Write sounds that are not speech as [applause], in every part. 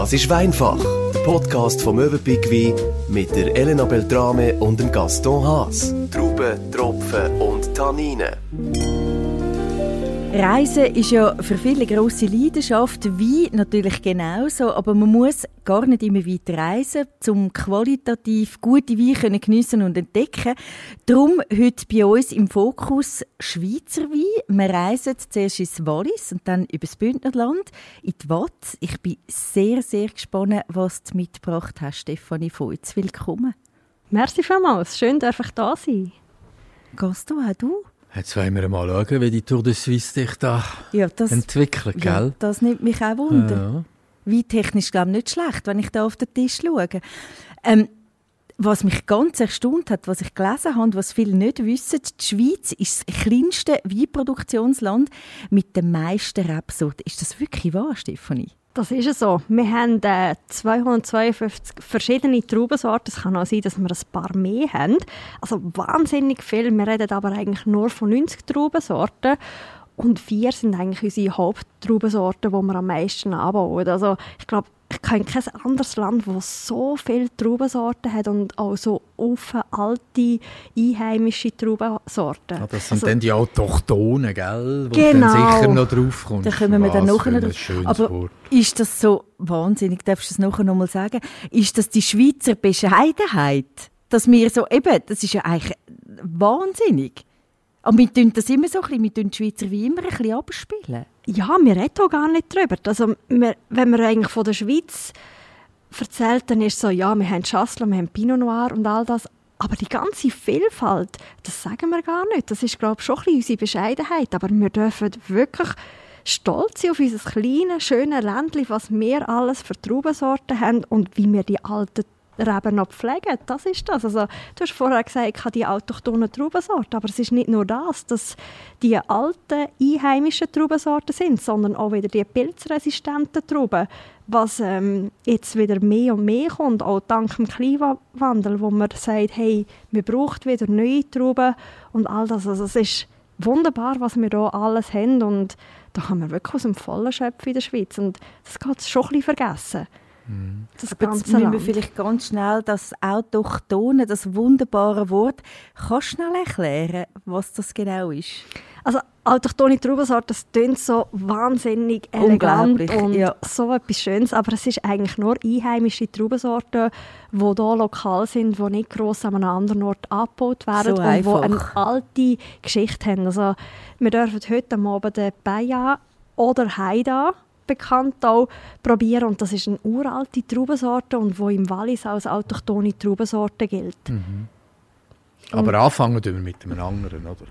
Das ist Weinfach, der Podcast vom Möwenpick Wein mit der Elena Beltrame und dem Gaston Haas. Trauben, Tropfen und Tanninen. Reisen ist ja für viele grosse Leidenschaft, wie natürlich genauso, aber man muss gar nicht immer weit reisen, um qualitativ gute Weine geniessen und entdecken. Darum heute bei uns im Fokus Schweizer Wein. Wir reisen zuerst ins Wallis und dann übers Bündnerland in die Watt. Ich bin sehr, sehr gespannt, was du mitgebracht hast, Stefanie Voits. Willkommen. Merci vielmals. Schön, dass ich da sein. Gaston, auch du? Jetzt wollen wir mal schauen, wie die Tour de Suisse sich da ja, das, entwickelt, gell? Ja, das nimmt mich auch Wunder. Ja. Wie technisch, glaube ich, nicht schlecht, wenn ich da auf den Tisch schaue. Ähm, was mich ganz erstaunt hat, was ich gelesen habe, was viele nicht wissen, die Schweiz ist das kleinste Weinproduktionsland mit den meisten Rebsorten. Ist das wirklich wahr, Stefanie? Das ist so. Wir haben äh, 252 verschiedene Traubensorten. Es kann auch sein, dass wir ein paar mehr haben. Also wahnsinnig viel. Wir reden aber eigentlich nur von 90 Traubensorten. Und vier sind eigentlich unsere Haupttraubensorten, die wir am meisten anbauen. Also ich glaube, ich kenne kein anderes Land, das so viele Traubensorten hat und auch so offen alte, einheimische Traubensorten. Ja, das sind also, dann die Autochtonen, gell? Wo genau. dann sicher noch drauf kommt. Da kommen wir dann nachher noch drauf. Aber Wort. ist das so wahnsinnig, darfst du das nachher noch mal sagen, ist das die Schweizer Bescheidenheit? Dass wir so, eben, das ist ja eigentlich wahnsinnig. Aber wir tun das immer so ein bisschen, wir tun die Schweizer wie immer ein bisschen abspielen. Ja, wir reden auch gar nicht darüber. Also, wir, wenn man eigentlich von der Schweiz erzählt, dann ist es so, ja, wir haben Chasselas, wir haben Pinot Noir und all das. Aber die ganze Vielfalt, das sagen wir gar nicht. Das ist, glaube ich, schon ein bisschen unsere Bescheidenheit. Aber wir dürfen wirklich stolz sein auf unser kleines, schönes Ländchen, was wir alles für Traubensorten haben und wie wir die alten Reben noch pflegen. Das ist das. Also, du hast vorher gesagt, ich habe die autochthonen Traubensorten, aber es ist nicht nur das, dass die alten, einheimischen Traubensorten sind, sondern auch wieder die pilzresistenten Trauben, was ähm, jetzt wieder mehr und mehr kommt, auch dank dem Klimawandel, wo man sagt, hey, wir brauchen wieder neue Trauben und all das. Also es ist wunderbar, was wir hier alles haben und da kann man wirklich aus dem Vollen schöpfen in der Schweiz und das geht schon ein bisschen vergessen. Das Aber ganze müssen wir vielleicht ganz schnell das Autochtone, das wunderbare Wort, kannst du schnell erklären, was das genau ist? Also autochtone Traubensorte, das klingt so wahnsinnig elegant und ja. so etwas Schönes, aber es ist eigentlich nur einheimische Traubensorten, die hier lokal sind, die nicht gross an einem anderen Ort abgebaut werden so und die eine alte Geschichte haben. Also wir dürfen heute Abend den Baja oder Haida bekannt auch probieren und das ist eine uralte Traubensorte und wo im Wallis als autochtone Traubensorte gilt. Mhm. Aber anfangen wir mit einem anderen, oder?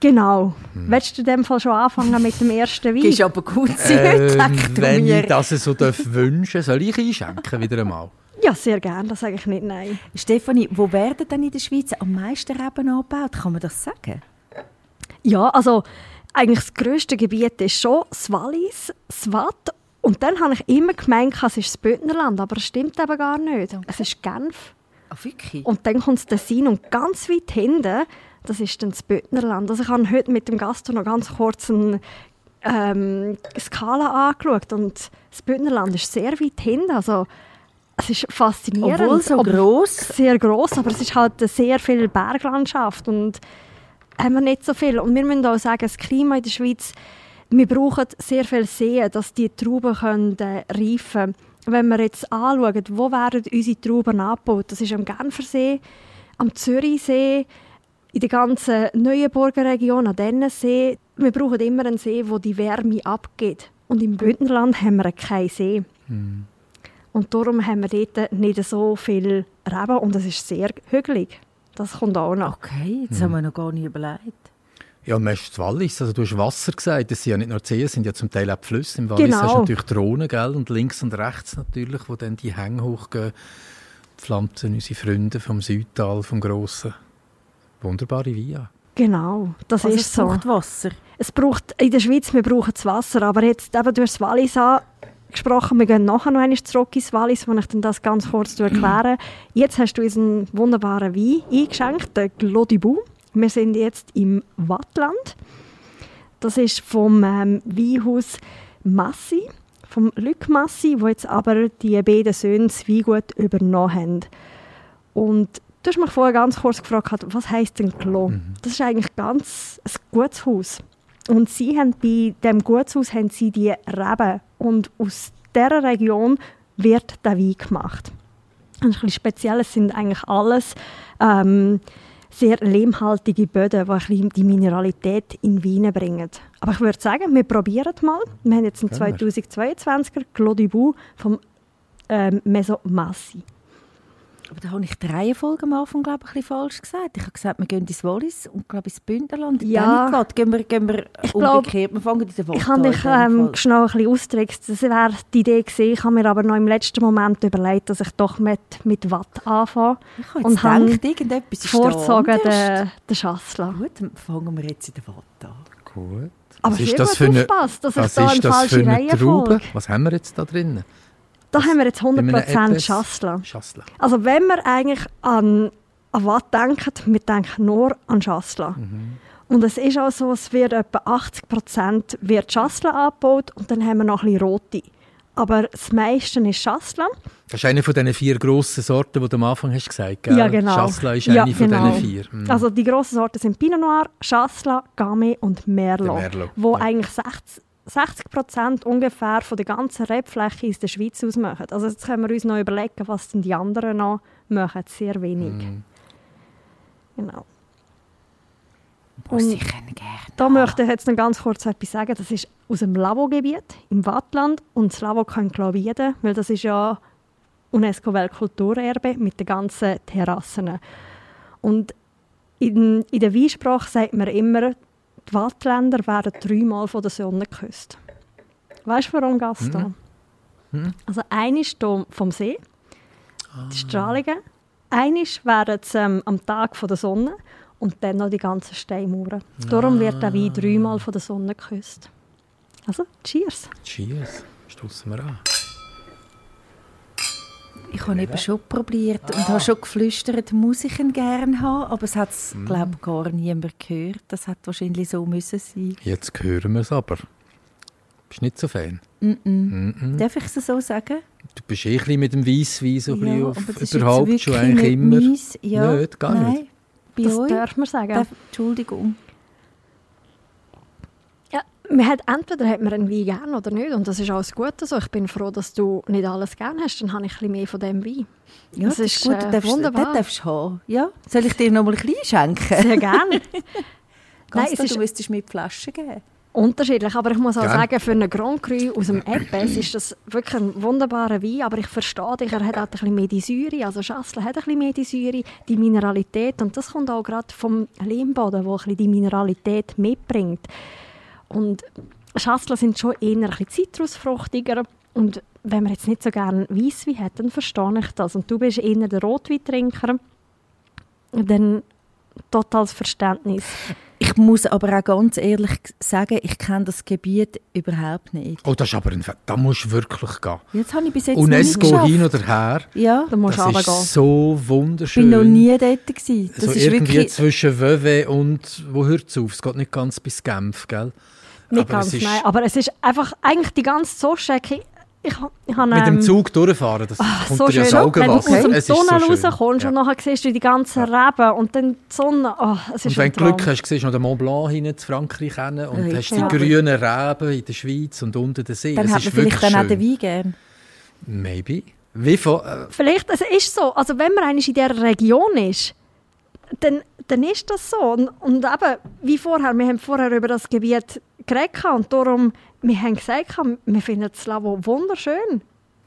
Genau. Hm. Willst du in dem Fall schon anfangen mit dem ersten Wein? Ist aber gut äh, Wenn mir. ich das so wünschen soll ich einschenken wieder einmal? Ja, sehr gerne, das sage ich nicht nein. Stefanie, wo werden denn in der Schweiz am meisten Reben angebaut? Kann man das sagen? Ja, also eigentlich das grösste Gebiet ist schon das Wallis, das Watt. Und dann habe ich immer gemeint, es ist das Bündnerland, aber es stimmt eben gar nicht. Okay. Es ist Genf. Ach, wirklich? Und dann kommt das Tessin und ganz weit hinten, das ist dann das Bündnerland. Also ich habe heute mit dem Gast noch ganz kurz eine ähm, Skala angeschaut und das Bündnerland ist sehr weit hinten. Also es ist faszinierend. Obwohl so groß. Sehr groß, aber es ist halt sehr viel Berglandschaft und haben wir nicht so viel. Und wir müssen auch sagen, das Klima in der Schweiz, wir brauchen sehr viel Seen, dass die Trauben können, äh, reifen können. Wenn wir jetzt anschauen, wo werden unsere Trauben abgebaut, das ist am Genfersee, am Zürichsee, in der ganzen Neuenburger Region, an diesen See. Wir brauchen immer einen See, wo die Wärme abgeht. Und im Bündnerland haben wir keinen See. Mhm. Und darum haben wir dort nicht so viel Reben und es ist sehr hügelig. Das kommt auch noch. Okay, jetzt mhm. haben wir noch gar nicht überlegt. Ja, ist Wallis, also du hast Wasser gesagt, das sind ja nicht nur Seen, es sind ja zum Teil auch Flüsse. Im Wallis genau. hast du natürlich Drohnen, gell? und links und rechts natürlich, wo dann die Hänge hochgehen, pflanzen unsere Freunde vom Südtal, vom Grossen. Wunderbare Via. Genau, das also ist es so. Es braucht Wasser. Es braucht, in der Schweiz, wir brauchen das Wasser, aber jetzt eben durch das Wallis an, gesprochen. Wir gehen nachher noch einmal zurück ins Wallis, wo ich dann das ganz kurz erkläre. Jetzt hast du uns einen wunderbaren Wein eingeschenkt, den Glodibou. Wir sind jetzt im Wattland. Das ist vom ähm, Weinhaus Massi. vom Luc Massi, wo jetzt aber die beiden Söhne Weingut übernommen haben. Und du hast mich vorher ganz kurz gefragt, was heisst denn Klo? Mhm. Das ist eigentlich ganz ein Gutshaus. Und sie haben bei dem Gutshaus haben sie die Reben und aus dieser Region wird der Wein gemacht. Und ein bisschen speziell sind eigentlich alles ähm, sehr lehmhaltige Böden, die die Mineralität in Wein bringen. Aber ich würde sagen, wir probieren mal. Wir haben jetzt einen 2022er Clos du vom ähm, Meso Massi. Aber da habe ich die Reihenfolge am Anfang glaube ich, ein bisschen falsch gesagt. Ich habe gesagt, wir gehen ins Wallis und glaube ins Bündnerland. Ja. Dann gehen wir, gehen wir ich umgekehrt. wir fangen in der Ich habe dich ähm, schnell ein bisschen ausgedrückt. Das wäre die Idee gewesen. Ich habe mir aber noch im letzten Moment überlegt, dass ich doch mit, mit Watt anfange. Ich habe und gedacht, irgendetwas ist vorzogen den, den Schassler. Gut, dann fangen wir jetzt in der Watt an. Gut. Aber was ist das für eine, dass was ich da ist das für eine Traube? Was haben wir jetzt da drin? Da haben wir jetzt 100% Schassler. Schassler. Also wenn wir eigentlich an, an was denken, wir denken nur an Schassler. Mhm. Und es ist auch so, es wird etwa 80% wird Schassler abgebaut und dann haben wir noch ein bisschen rote. Aber das meiste ist Schassler. Das ist eine von diesen vier grossen Sorten, die du am Anfang hast gesagt hast. Ja, genau. Schassler ist ja, eine von genau. diesen vier. Mhm. Also die grossen Sorten sind Pinot Noir, Schassler, Gamay und Merlot, Merlot. wo ja. eigentlich 60, 60 Prozent ungefähr von der ganzen Rebfläche in der Schweiz ausmachen. Also jetzt können wir uns noch überlegen, was denn die anderen noch machen. Sehr wenig. Mhm. Genau. Muss Und ich gerne. Da möchte ich jetzt noch ganz kurz etwas sagen. Das ist aus dem Lavo-Gebiet im Wattland. Und das Lavo kann Klavieden, weil das ist ja UNESCO-Weltkulturerbe mit den ganzen Terrassen. Und in, in der Weinsprache sagt man immer, die Wattländer werden dreimal von der Sonne geküsst. Weißt du, warum, Gaston? Mhm. Also, eines hier vom See, die Strahlungen. Eines werden sie ähm, am Tag von der Sonne und dann noch die ganzen Steinmauern. Darum wird der Wein dreimal von der Sonne geküsst. Also, cheers. Cheers. Stoßen wir an. Ich habe eben schon probiert und habe schon geflüstert, muss ich ihn gerne haben, aber es hat es, Mm. glaube ich, gar niemand gehört. Das hat wahrscheinlich so müssen sein. Jetzt hören wir es aber. Bist nicht so Fan? Mm -mm. Mhm. Darf ich es so sagen? Du bist eh ein bisschen mit dem Weisswein so Ja, auf, überhaupt schon wirklich eigentlich nicht immer. meins. Ja, Nicht, gar nein. nicht. Bei Das euch? darf man sagen. Darf, Entschuldigung. Ja, man hat, entweder hat man einen Wein gern oder nicht. Und das ist alles gut so. Ich bin froh, dass du nicht alles gern hast. Dann habe ich ein bisschen mehr von dem Wein. Ja, Das das, ist, gut. äh, das darfst, wunderbar. Das darfst du haben. Ja. Soll ich dir noch mal ein bisschen schenken? Sehr gerne. [laughs] Ganz es Nein, ist- du müsstest mir die Flaschen geben. Unterschiedlich, aber ich muss auch Gern. sagen, für einen Grand Cru aus dem Eppes ist das wirklich ein wunderbarer Wein, aber ich verstehe dich, er hat auch ein bisschen mehr die Säure, also Schassler hat ein bisschen mehr die Säure, die Mineralität und das kommt auch gerade vom Lehmboden, wo ein bisschen die Mineralität mitbringt. Und Schassler sind schon eher ein bisschen zitrusfruchtiger und wenn man jetzt nicht so gerne Weisswein hat, dann verstehe ich das. Und du bist eher der Rotweintrinker, dann totales Verständnis. Ich muss aber auch ganz ehrlich sagen, ich kenne das Gebiet überhaupt nicht. Oh, das ist aber ein Fe- Da musst du wirklich gehen. Jetzt habe ich bis jetzt UNESCO hin oder her. Ja, Da musst Das ist so ich wunderschön. bin noch nie dort gewesen. Das so ist irgendwie wirklich... zwischen Wöwe und wo hört es auf? Es geht nicht ganz bis Genf, gell? Nicht Aber ganz, es ist- nein. Aber es ist einfach eigentlich die ganze Zoostrecke. Ich, ich habe, Mit dem ähm, Zug durchfahren, das ach, kommt so dir ja schön, wenn du aus dem so Tunnel schön. rauskommst Ja. und nachher siehst du die ganzen Reben und dann die Sonne. Oh, es ist Und wenn du Glück hast, siehst du noch den Mont Blanc hinten in Frankreich hin und Ja, hast die ja. grünen Reben in der Schweiz und unten den See. dann das hat man vielleicht dann auch den Wein gern. Maybe. Wie von, äh, Vielleicht, es ist so, also wenn man eigentlich in dieser Region ist, dann, dann ist das so. Und, und eben, wie vorher, wir haben vorher über das Gebiet geredet und darum, wir haben gesagt, wir finden das Lavo wunderschön.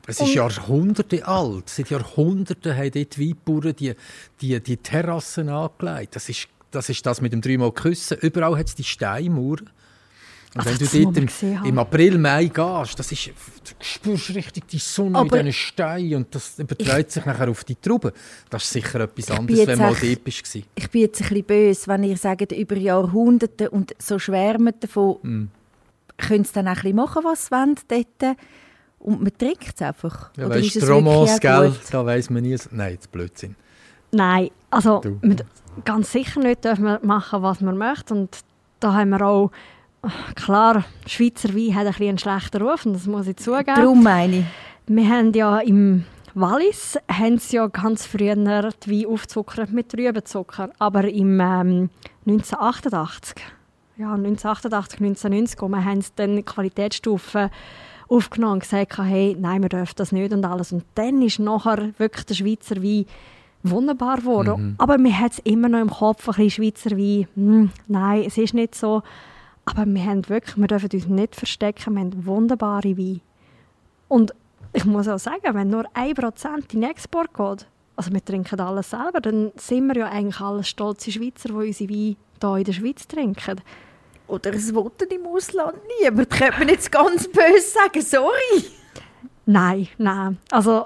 es ist Jahrhunderte alt. Seit Jahrhunderten haben dort die Weinbauern die, die, die Terrassen angelegt. Das ist, das ist das mit dem dreimal Küssen. Überall hat es die Steinmauern. Und wenn das du dort man im, im April, Mai gehst, das ist, du spürst richtig die Sonne Aber- mit diesen Steinen und das überträgt sich nachher auf die Trauben. Das ist sicher etwas anderes, wenn mal echt- dort bist. Ich bin jetzt ein bisschen böse, wenn ihr sagt, über Jahrhunderte und so schwärmt davon, Mm. können sie dann auch ein bisschen machen, was sie wollen dort. Und man trinkt es einfach. Ja, Oder weißt, ist Romance, gell, da weiss man nie. Nein, das ist Blödsinn. Nein, also mit, ganz sicher nicht dürfen wir machen, was wir möchten. Und da haben wir auch klar, Schweizer Wein hat ein bisschen einen schlechten Ruf, und das muss ich zugeben. Darum meine ich. Wir haben ja im Wallis haben sie ja ganz früher die Wein aufzuckert mit Rübenzucker, aber im ähm, 1988, ja 1988, 1990, wir haben sie dann Qualitätsstufen aufgenommen und gesagt, hey, nein, wir dürfen das nicht und alles. Und dann ist nachher wirklich der Schweizer Wein wunderbar geworden. Mhm. Aber wir haben es immer noch im Kopf, ein bisschen Schweizer Wein. Hm, nein, es ist nicht so. Aber wir haben wirklich, wir dürfen uns nicht verstecken, wir haben wunderbare Wein. Und ich muss auch sagen, wenn nur 1% in den Export geht, also wir trinken alles selber, dann sind wir ja eigentlich alle stolze Schweizer, die unsere Wein hier in der Schweiz trinken. Oder es Voten im Ausland niemand. Könnte man jetzt ganz böse sagen, sorry. Nein, nein. Also,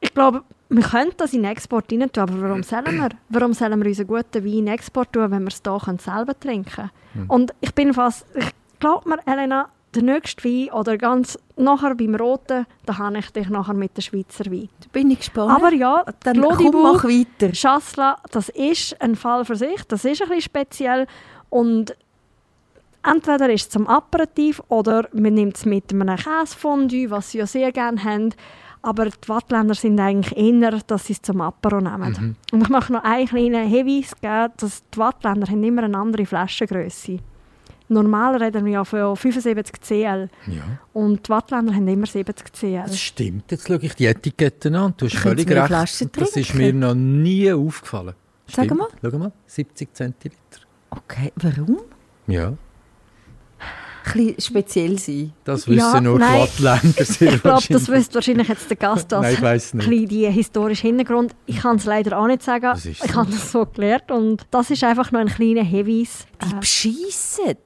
ich glaube, wir könnten das in den Export rein tun, aber warum sollen wir? Warum sollen wir unseren guten Wein in den Export tun, wenn wir es hier selber trinken können? Hm. Und ich bin fast, ich glaube mir, Elena, der nächste Wein oder ganz nachher beim Roten, da habe ich dich nachher mit der Schweizer Wein. Da bin ich gespannt. Aber ja, dann komm, mach weiter. Chasselas, das ist ein Fall für sich, das ist ein bisschen speziell und entweder ist es zum Aperitif oder man nimmt es mit einem Käsefondue, was sie ja sehr gerne haben. Aber die Wattländer sind eigentlich eher, dass sie es zum Apero nehmen. Mhm. Und ich möchte noch einen kleinen Hinweis geben, dass die Wattländer haben immer eine andere Flaschengröße. Normal reden wir ja von 75 CL. Ja. Und die Wattländer haben immer 70 CL. Das stimmt. Jetzt schaue ich die Etiketten an. Du hast völlig recht. Das ist mir noch nie aufgefallen. Sag mal. Schau mal, 70 Zentiliter. Okay, warum? Ja. Ein speziell sein. Das wissen ja, nur nein. die Wattländer [laughs] sehr Ich glaube, das wüsste wahrscheinlich jetzt der Gast als nein, ich weiss nicht. Ein die historische Hintergrund. Ich kann es leider auch nicht sagen. Ich habe das so gelernt und das ist einfach noch ein kleiner Hinweis. Die äh, beschissen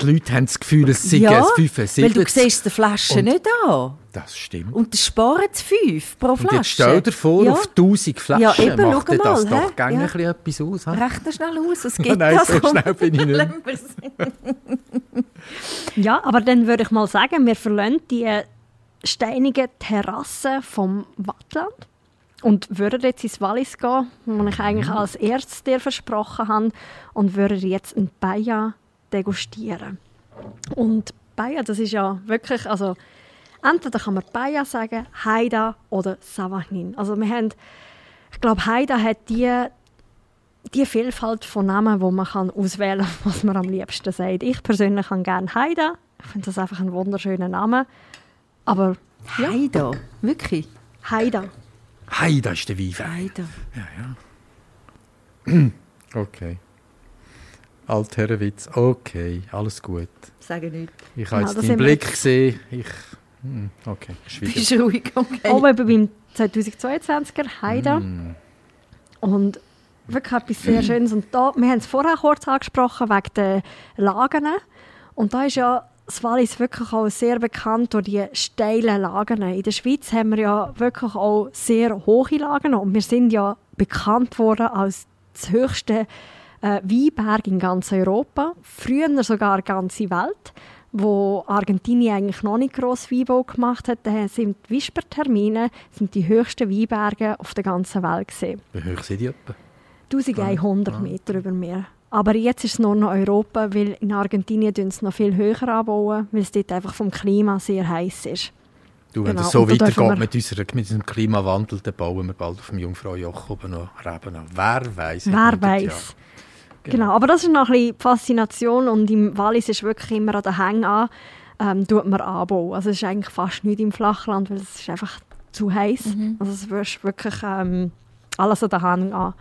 die Leute haben das Gefühl, es sei ja, 75. weil du siehst die Flasche und nicht an. Das stimmt. Und das sparen 5 pro Flasche. Und jetzt stell dir vor, ja. auf 1000 Flaschen ja, eben, macht mal, das he? doch gerne ja. etwas aus. He? Rechne schnell aus, es [laughs] gibt Nein, das. so schnell bin ich nicht [laughs] Ja, aber dann würde ich mal sagen, wir verlassen die steinigen Terrassen vom Wattland und würden jetzt ins Wallis gehen, wo ich eigentlich mhm. als erstes dir versprochen habe, und würden jetzt ein Bayer degustieren. Und Baia, das ist ja wirklich, also entweder kann man Baia sagen, Haida oder Savagnin. Also wir haben, ich glaube, Haida hat die, die Vielfalt von Namen, wo man kann auswählen kann, was man am liebsten sagt. Ich persönlich kann gerne Haida. Ich finde das einfach ein wunderschöner Name. Aber ja. Haida, wirklich? Haida. Haida ist der Wein. Haida. Ja, ja. [clears throat] Okay. Altherrenwitz. Okay, alles gut. Sage nicht. Ich habe ja, jetzt deinen Blick gesehen. Ich, hm, okay, schwierig. Bist ruhig, okay. Eben beim 2022er Haida. Mm. Und wirklich etwas sehr Schönes. Und da, wir haben es vorher kurz angesprochen, wegen den Lagen. Und da ist ja das Wallis wirklich auch sehr bekannt durch die steilen Lagen. In der Schweiz haben wir ja wirklich auch sehr hohe Lagen. Und wir sind ja bekannt worden als das höchste äh, Weinberg in ganz Europa, früher sogar ganze Welt. Wo Argentinien eigentlich noch nicht gross Weinbau gemacht hat, da sind die Wispertermine sind die höchsten Weinberge auf der ganzen Welt gesehen. Wie hoch sind die etwa? 1100 ah. Meter über Meer. Aber jetzt ist es nur noch Europa, weil in Argentinien sie noch viel höher anbauen, weil es dort einfach vom Klima sehr heiß ist. Du, wenn genau. das so weitergeht mit, unserer, mit unserem Klimawandel, dann bauen wir bald auf dem Jungfrau Joch oben noch Reben an. Wer weiß? Wer weiß? Genau. genau. aber das ist noch ein bisschen Faszination und im Wallis ist wirklich immer an den Hängen an, ähm, tut man anbauen. Also es ist eigentlich fast nicht im Flachland, weil es ist einfach zu heiß. Mhm. Also es ist wirklich ähm, alles an den Hängen an.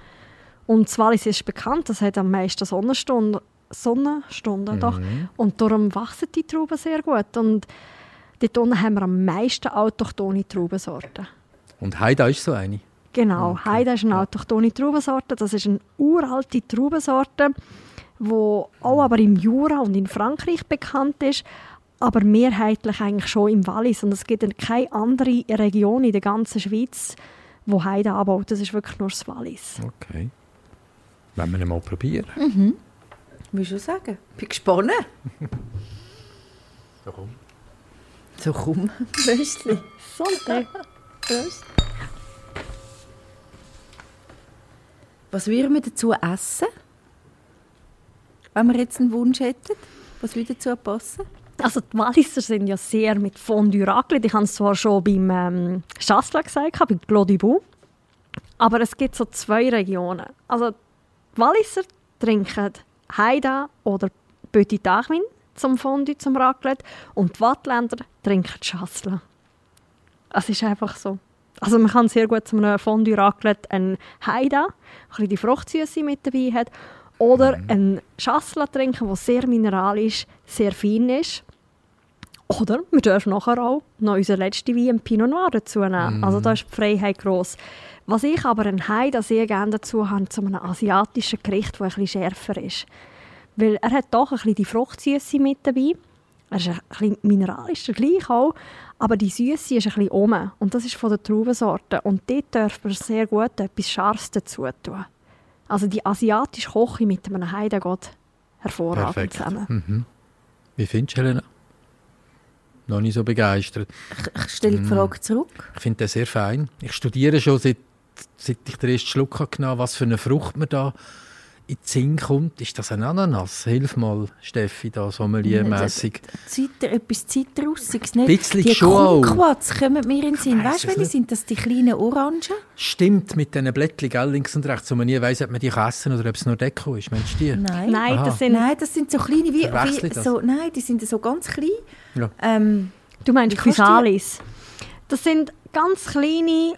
Und Wallis ist bekannt, das hat am meisten Sonnenstunden, Sonnenstunden mhm. doch. Und darum wachsen die Trauben sehr gut. Und dort unten haben wir am meisten autochthone Traubensorten. Und Haida ist so eine? Genau, okay. Heide ist eine autochthone Traubensorte. Das ist eine uralte Traubensorte, die auch aber im Jura und in Frankreich bekannt ist, aber mehrheitlich eigentlich schon im Wallis. Und es gibt keine andere Region in der ganzen Schweiz, wo Heide anbaut. Das ist wirklich nur das Wallis. Okay. Wollen wir ihn mal probieren? Mhm. Muss ich schon sagen. Bin gespannt. so komm. So komm, [laughs] Bröstli. Sonntag. Prost. Was würden wir dazu essen? wenn wir jetzt einen Wunsch hätten? Was würde dazu passen? Also die Walliser sind ja sehr mit Fondue Raclette. Ich habe es zwar schon beim ähm, Chasselas gesagt, du Bout. Aber es gibt so zwei Regionen. Also Walliser trinken Haida oder Petit Tachwin zum Fondue, zum Raclette. Und die Wattländer trinken Chasselas. Es ist einfach so. Also man kann sehr gut zum Fondue Raclette ein Haida, ein bisschen die Fruchtsüße mit dabei hat, oder mhm. ein Chasselas trinken, der sehr mineralisch, sehr fein ist. Oder wir dürfen nachher auch noch unseren letzten Wein, einen Pinot Noir, dazu nehmen. Mm. Also da ist die Freiheit gross. Was ich aber ein Hai sehr gerne dazu habe, zu einem asiatischen Gericht, das etwas schärfer ist. Weil er hat doch ein bisschen die Fruchtsüße mit dabei. Er ist ein bisschen mineralischer gleich auch, aber die Süße ist ein bisschen um. Und das ist von der Traubensorte. Und dort dürfen wir sehr gut etwas Scharfes dazu tun. Also die asiatische Küche mit einem Hai, geht hervorragend Perfekt. zusammen. Mhm. Wie findest du, Helena? Noch nicht so begeistert. Ich, ich stelle die Frage mm. zurück. Ich finde das sehr fein. Ich studiere schon, seit, seit ich den ersten Schluck genommen habe, was für eine Frucht man da in den Sinn kommt. Ist das ein Ananas? Hilf mal, Steffi, da sommeliermässig. Zitter, etwas Zitrussiges, nicht? Bisschen die schon Kumquats kommen mir in den Sinn. Weißt du, welche sind das? Die kleinen Orangen? Stimmt, mit diesen Blättchen, links und rechts, wo man nie weiss, ob man die essen oder ob es nur Deko ist. Meinst du die? Nein, nein das, sind, nein das sind so kleine, wie, wie so, nein, die sind so ganz klein. Ja. Ähm, du meinst Chrysalis? Das sind ganz kleine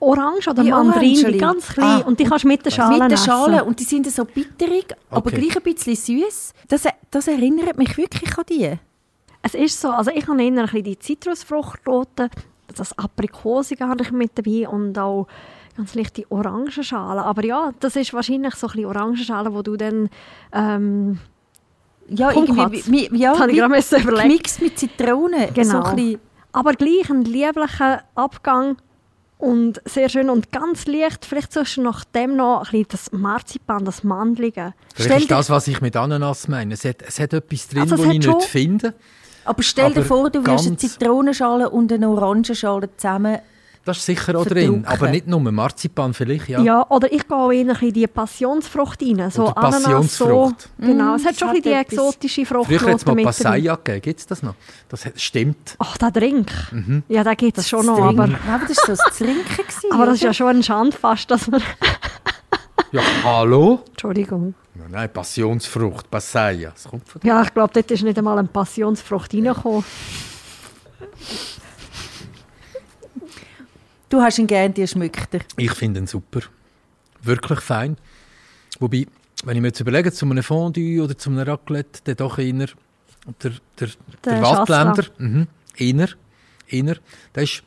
Orange oder Mandarinen, ganz klein. Ah, und die kannst du mit der Schale Mit der Schale. Essen. Und die sind so bitterig, okay. aber gleich ein bisschen süß. Das, das erinnert mich wirklich an die. Es ist so, also ich habe eher ein bisschen die Zitrusfruchtnoten, das Aprikosige habe ich mit dabei und auch ganz leichte Orangenschale. Aber ja, das ist wahrscheinlich so ein bisschen Orangenschale, wo du dann... Ähm, ja, irgendwie, ja, das habe ich gerade überlegt. Mix mit Zitronen. Genau. So aber gleich ein lieblicher Abgang und sehr schön und ganz leicht, vielleicht sollst du nach dem noch ein bisschen das Marzipan, das Mandelige. Vielleicht ist das, was ich mit Ananas meine. Es hat, es hat etwas drin, also was ich nicht finde. Aber stell dir vor, du wirst eine Zitronenschale und eine Orangenschale zusammen das ist sicher auch drin, aber nicht nur Marzipan vielleicht, ja. Ja, oder ich gehe auch in die Passionsfrucht rein, so oder Ananas, so. Genau, es hat mm, schon ein die exotische Frucht Früher hat es mal Passaya gegeben, gibt es das noch? Das stimmt. Ach, der Drink? Mhm. Ja, den gibt es schon noch, aber... aber das war so das Trinken. [laughs] aber das ist ja schon ein Schand fast, dass man... ja, hallo? Entschuldigung. Nein, Passionsfrucht, Passaya. Ja, ich glaube, dort ist nicht einmal eine Passionsfrucht reingekommen. Du hast ihn gerne, dir schmückt er. Ich finde ihn super. Wirklich fein. Wobei, wenn ich mir jetzt überlege, zu einem Fondue oder zu einem Raclette, der doch eher, der, der, der, der Waldblender, mhm, eher, eher, der ist,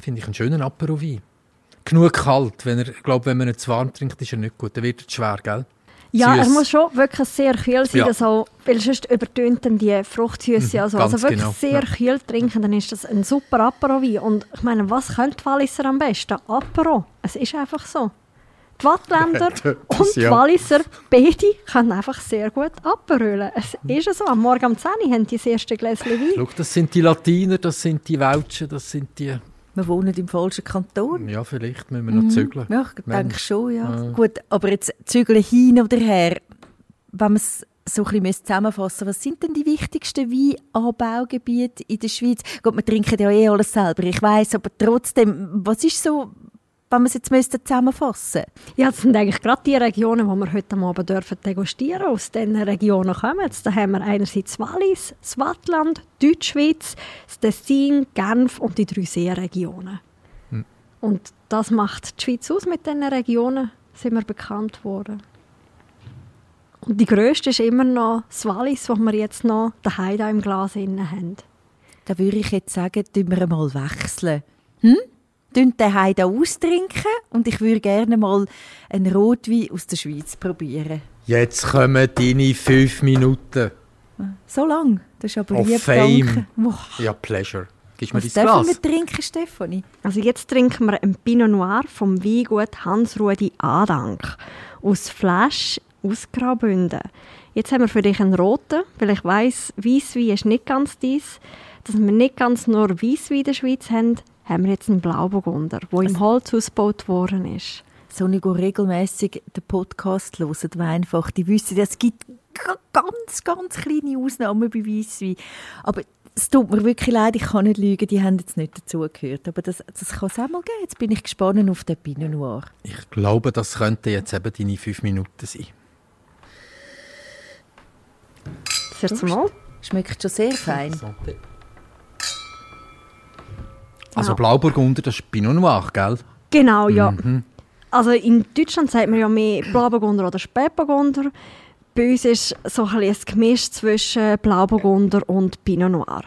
finde ich, einen schönen Apero-Wein. Genug kalt, wenn er, glaube, wenn man ihn zu warm trinkt, ist er nicht gut. Dann wird er schwer, gell? Ja, Süß. er muss schon wirklich sehr kühl sein, ja. also, weil sonst übertönt dann die Fruchtsüße. Mhm, also, also wirklich genau. sehr ja. kühl trinken, dann ist das ein super Apero-Wein. Und ich meine, was könnte Walliser am besten? Apero. Es ist einfach so. Die Wattländer [laughs] und die Walliser, beide können einfach sehr gut abrollen. Es ist so. Am Morgen um 10 Uhr haben die das erste Gläschen Wein. Schau, das sind die Latiner, das sind die Welschen, das sind die wir wohnen im falschen Kanton. Ja, vielleicht müssen wir noch mhm. zügeln. Ja, ich denke schon, ja. ja. Gut, aber jetzt zügeln hin oder her, wenn man es so ein bisschen zusammenfassen was sind denn die wichtigsten Weinanbaugebiete in der Schweiz? Gut, wir trinken ja eh alles selber, ich weiß, aber trotzdem, was ist so wenn wir es jetzt zusammenfassen müssten? Ja, das sind eigentlich gerade die Regionen, die wir heute Abend dürfen degustieren Aus diesen Regionen kommen Da haben wir einerseits Wallis, das Wattland, Deutschschweiz, das Tessin, Genf und die drei Seeregionen. Hm. Und das macht die Schweiz aus mit diesen Regionen, sind wir bekannt worden. Und die grösste ist immer noch das Wallis, wo wir jetzt noch daheim im Glas haben. Da würde ich jetzt sagen, tun wir mal wechseln. Hm? Den Heide austrinken und ich würde gerne mal einen Rotwein aus der Schweiz probieren. Jetzt kommen deine fünf Minuten. So lang? Das ist aber Of lieb, Fame. Ja, Pleasure. Gibst mir Was dein Glas? Was wir trinken, Stefanie? Also jetzt trinken wir einen Pinot Noir vom Weingut Hans-Rudi Adank aus Flasch aus Graubünden. Jetzt haben wir für dich einen roten, weil ich weiss, Weisswein ist nicht ganz dies. Dass wir nicht ganz nur Weisswein in der Schweiz haben, haben wir jetzt einen Blauburgunder, der im Holz ausgebaut worden ist. so nicht regelmäßig den Podcast hören, einfach, die wissen, es gibt ganz, ganz kleine Ausnahmen bei Weisswein. Aber es tut mir wirklich leid, ich kann nicht lügen, die haben jetzt nicht dazugehört. Aber das, das kann es auch mal geben. Jetzt bin ich gespannt auf den Pinot Noir. Ich glaube, das könnten jetzt eben deine fünf Minuten sein. Das mal. Schmeckt schon sehr fein. Also Blauburgunder, das ist Pinot Noir, gell? Genau, ja. Mhm. Also in Deutschland sagt man ja mehr Blauburgunder oder Spätburgunder. Bei uns ist so ein, ein Gemisch zwischen Blauburgunder und Pinot Noir.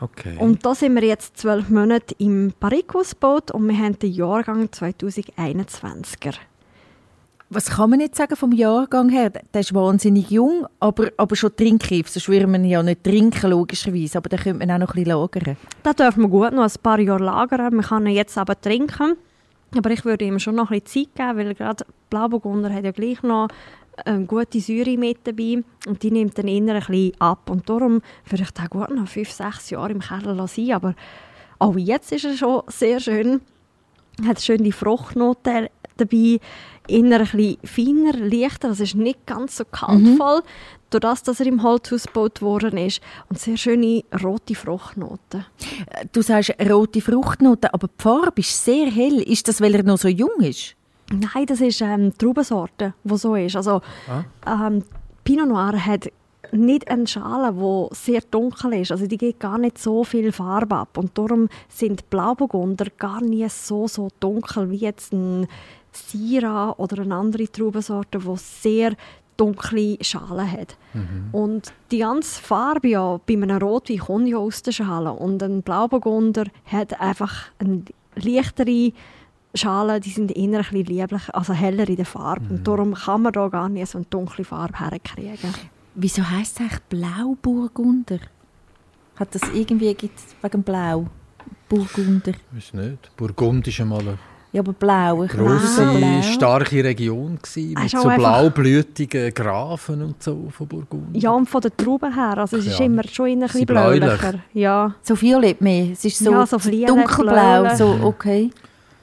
Okay. Und da sind wir jetzt zwölf Monate im Barrique-Ausboot und wir haben den Jahrgang 2021er. Was kann man jetzt sagen vom Jahrgang her? Der ist wahnsinnig jung, aber, aber schon trinkreif. Sonst würde man ja nicht trinken, logischerweise. Aber da könnte man auch noch ein bisschen lagern. Da dürfen wir gut noch ein paar Jahre lagern. Man kann ihn jetzt aber trinken. Aber ich würde ihm schon noch ein bisschen Zeit geben, weil gerade Blauburgunder hat ja gleich noch eine gute Säure mit dabei und die nimmt dann innen ein bisschen ab. Und darum würde ich den gut noch fünf, sechs Jahre im Keller sein. Aber auch jetzt ist er schon sehr schön. Hat schön die Fruchtnote dabei innen ein bisschen feiner, leichter, also ist nicht ganz so kaltvoll, mhm. durch das, dass er im Holzhaus gebaut worden ist. Und sehr schöne rote Fruchtnoten. Äh, du sagst rote Fruchtnoten, aber die Farbe ist sehr hell. Ist das, weil er noch so jung ist? Nein, das ist ähm, die Traubensorte, die so ist. Also, ah. ähm, Pinot Noir hat nicht eine Schale, die sehr dunkel ist. Also die geht gar nicht so viel Farbe ab. Und darum sind Blauburgunder gar nie so, so dunkel wie jetzt ein Syrah oder eine andere Traubensorte, die sehr dunkle Schale hat. Mhm. Und die ganze Farbe ja, bei einem Rotwein kommt ja aus der Schale. Und ein Blauburgunder hat einfach eine leichtere Schale, die sind eher ein bisschen lieblich, also heller in der Farbe. Mhm. Und darum kann man da gar nicht so eine dunkle Farbe herkriegen. Wieso heisst es eigentlich Blauburgunder? Hat das irgendwie wegen Blau? Burgunder? Ich weiß nicht. Burgund ist einmal ja, aber blau. Ich Grosse, blau. starke Region gewesen, mit so blaublütigen Grafen und so von Burgund. Ja, und von den Trauben her. Also es ja. ist immer schon ein bisschen bläulicher. Ja. So violett mehr. Es ist so, ja, so dunkelblau. So, okay.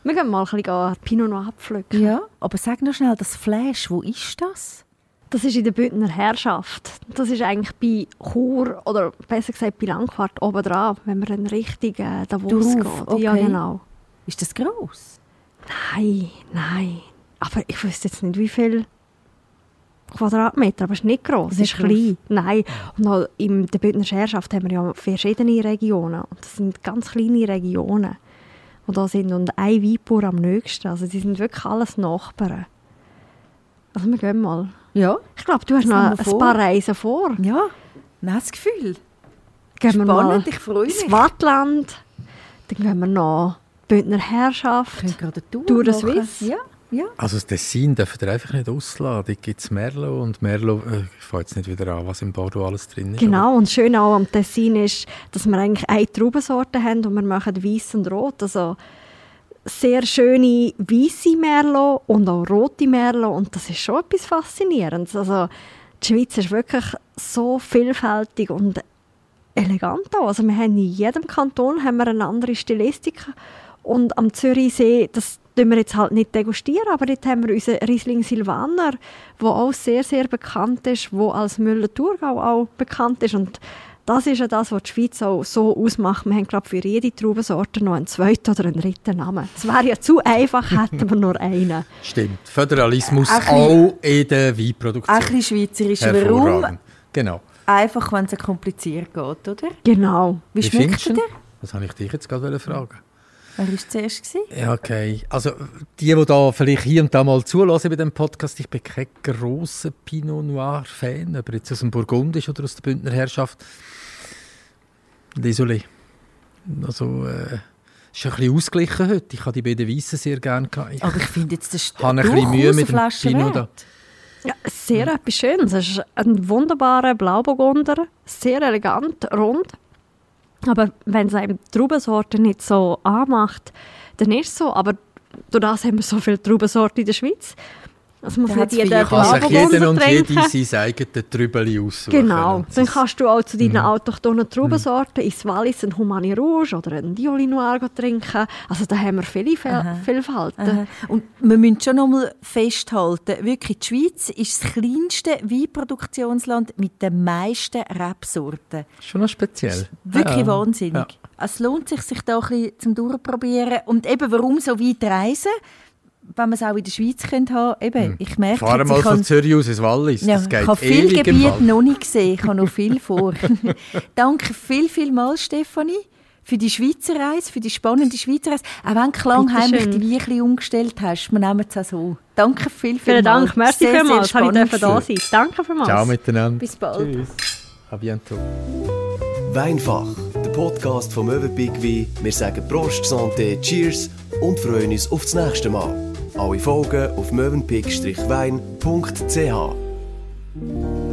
Wir gehen mal ein bisschen Pinot Noir abpflücken. Ja, aber sag noch schnell, das Flash, wo ist das? Das ist in der Bündner Herrschaft. Das ist eigentlich bei Chur, oder besser gesagt bei Langquart oben dran, wenn man dann richtig äh, Davos geht. Okay. Ja, genau. Ist das gross? Nein, nein. Aber ich wüsste jetzt nicht, wie viel Quadratmeter, aber es ist nicht groß, es ist klein. Nein. Und auch in der Bündner Herrschaft haben wir ja verschiedene Regionen. Und das sind ganz kleine Regionen, die da sind. Und ein Weinbauer am nächsten. Also die sind wirklich alles Nachbarn. Also wir gehen mal. Ja. Ich glaube, du hast noch ein vor. paar Reisen vor. Ja, das Gefühl. Gehen Spannend, wir mal ich freue mich. ins Wattland. Dann gehen wir noch Bündner Herrschaft, Tour de Suisse. Ja. Ja. Also das Tessin dürft ihr einfach nicht ausladen. Da gibt es Merlot und Merlot, äh, ich fange jetzt nicht wieder an, was im Bordeaux alles drin ist. Genau, und schön auch am Tessin ist, dass wir eigentlich eine Traubensorte haben und wir machen weiß und rot. Also sehr schöne weiße Merlot und auch rote Merlot und das ist schon etwas Faszinierendes. Also die Schweiz ist wirklich so vielfältig und elegant auch. Also wir haben in jedem Kanton haben wir eine andere Stilistik und am Zürichsee, das tun wir jetzt halt nicht degustieren, aber dort haben wir unseren Riesling Silvaner, der auch sehr, sehr bekannt ist, der als Müller-Thurgau auch bekannt ist. Und das ist ja das, was die Schweiz auch so ausmacht. Wir haben, glaube für jede Traubensorte noch einen zweiten oder einen dritten Namen. Es wäre ja zu einfach, [laughs] hätten wir nur einen. Stimmt. Föderalismus äh, auch in der Weinproduktion. Ein bisschen schweizerisch. Warum? Genau. Einfach, wenn es kompliziert geht, oder? Genau. Wie, Wie schmeckt dir? Das habe ich dich jetzt gerade fragen. Wer war zuerst? Ja, okay. Also, die, die da vielleicht hier und da mal zulassen bei dem Podcast, ich bin kein grosser Pinot Noir-Fan, ob er jetzt aus dem Burgund ist oder aus der Bündner Herrschaft. Désolé. Also, äh, ist ein bisschen ausgeglichen heute. Ich habe die beiden Weissen sehr gerne gehabt. Aber ich finde jetzt, das ist ein bisschen Mühe mit dem Pinot da. Ja, sehr etwas Schönes. Es ist ein wunderbarer Blauburgunder, sehr elegant, rund. Aber wenn es einem Traubensorten nicht so anmacht, dann ist es so. Aber durch das haben wir so viele Traubensorten in der Schweiz. Also nicht hat's jeder Kann sich jeder und jede sein eigenes Trübeli aussuchen. Genau, dann kannst du auch zu deinen Mhm. autochthonen Traubensorten ins Wallis einen Humani Rouge oder einen Dioli Noir trinken. Also da haben wir viele Fel Aha. Vielfalten. Aha. Und wir müssen schon noch mal festhalten, wirklich, die Schweiz ist das kleinste Weinproduktionsland mit den meisten Rebsorten. Schon noch speziell. Wirklich Ja. wahnsinnig. Ja. Es lohnt sich, sich da ein bisschen zum Durchprobieren. Und eben, warum so weit reisen? Wenn man es auch in der Schweiz könnte haben Eben, ich merke Fahren jetzt, mal ich von kann, Zürich aus ins Wallis. ja, das geht ich habe viele Gebiete noch nicht gesehen. Ich habe noch viel [laughs] vor. [laughs] Danke viel, viel mal, Stefanie, für die Schweizer Reise, für die spannende Schweizer Reise. Auch wenn du klangheimlich die bisschen umgestellt hast, wir nehmen es auch so. Danke viel, viel Vielen mal. Dank, merci Sehr, sehr vielmals, dass ich da sein Danke vielmals. Ciao miteinander. Bis bald. Tschüss. A bientôt. Weinfach, der Podcast vom Möwenpick Wein. Wir sagen Prost, Santé, Cheers und freuen uns auf das nächste Mal. Alle Folgen auf mövenpick-wein.ch.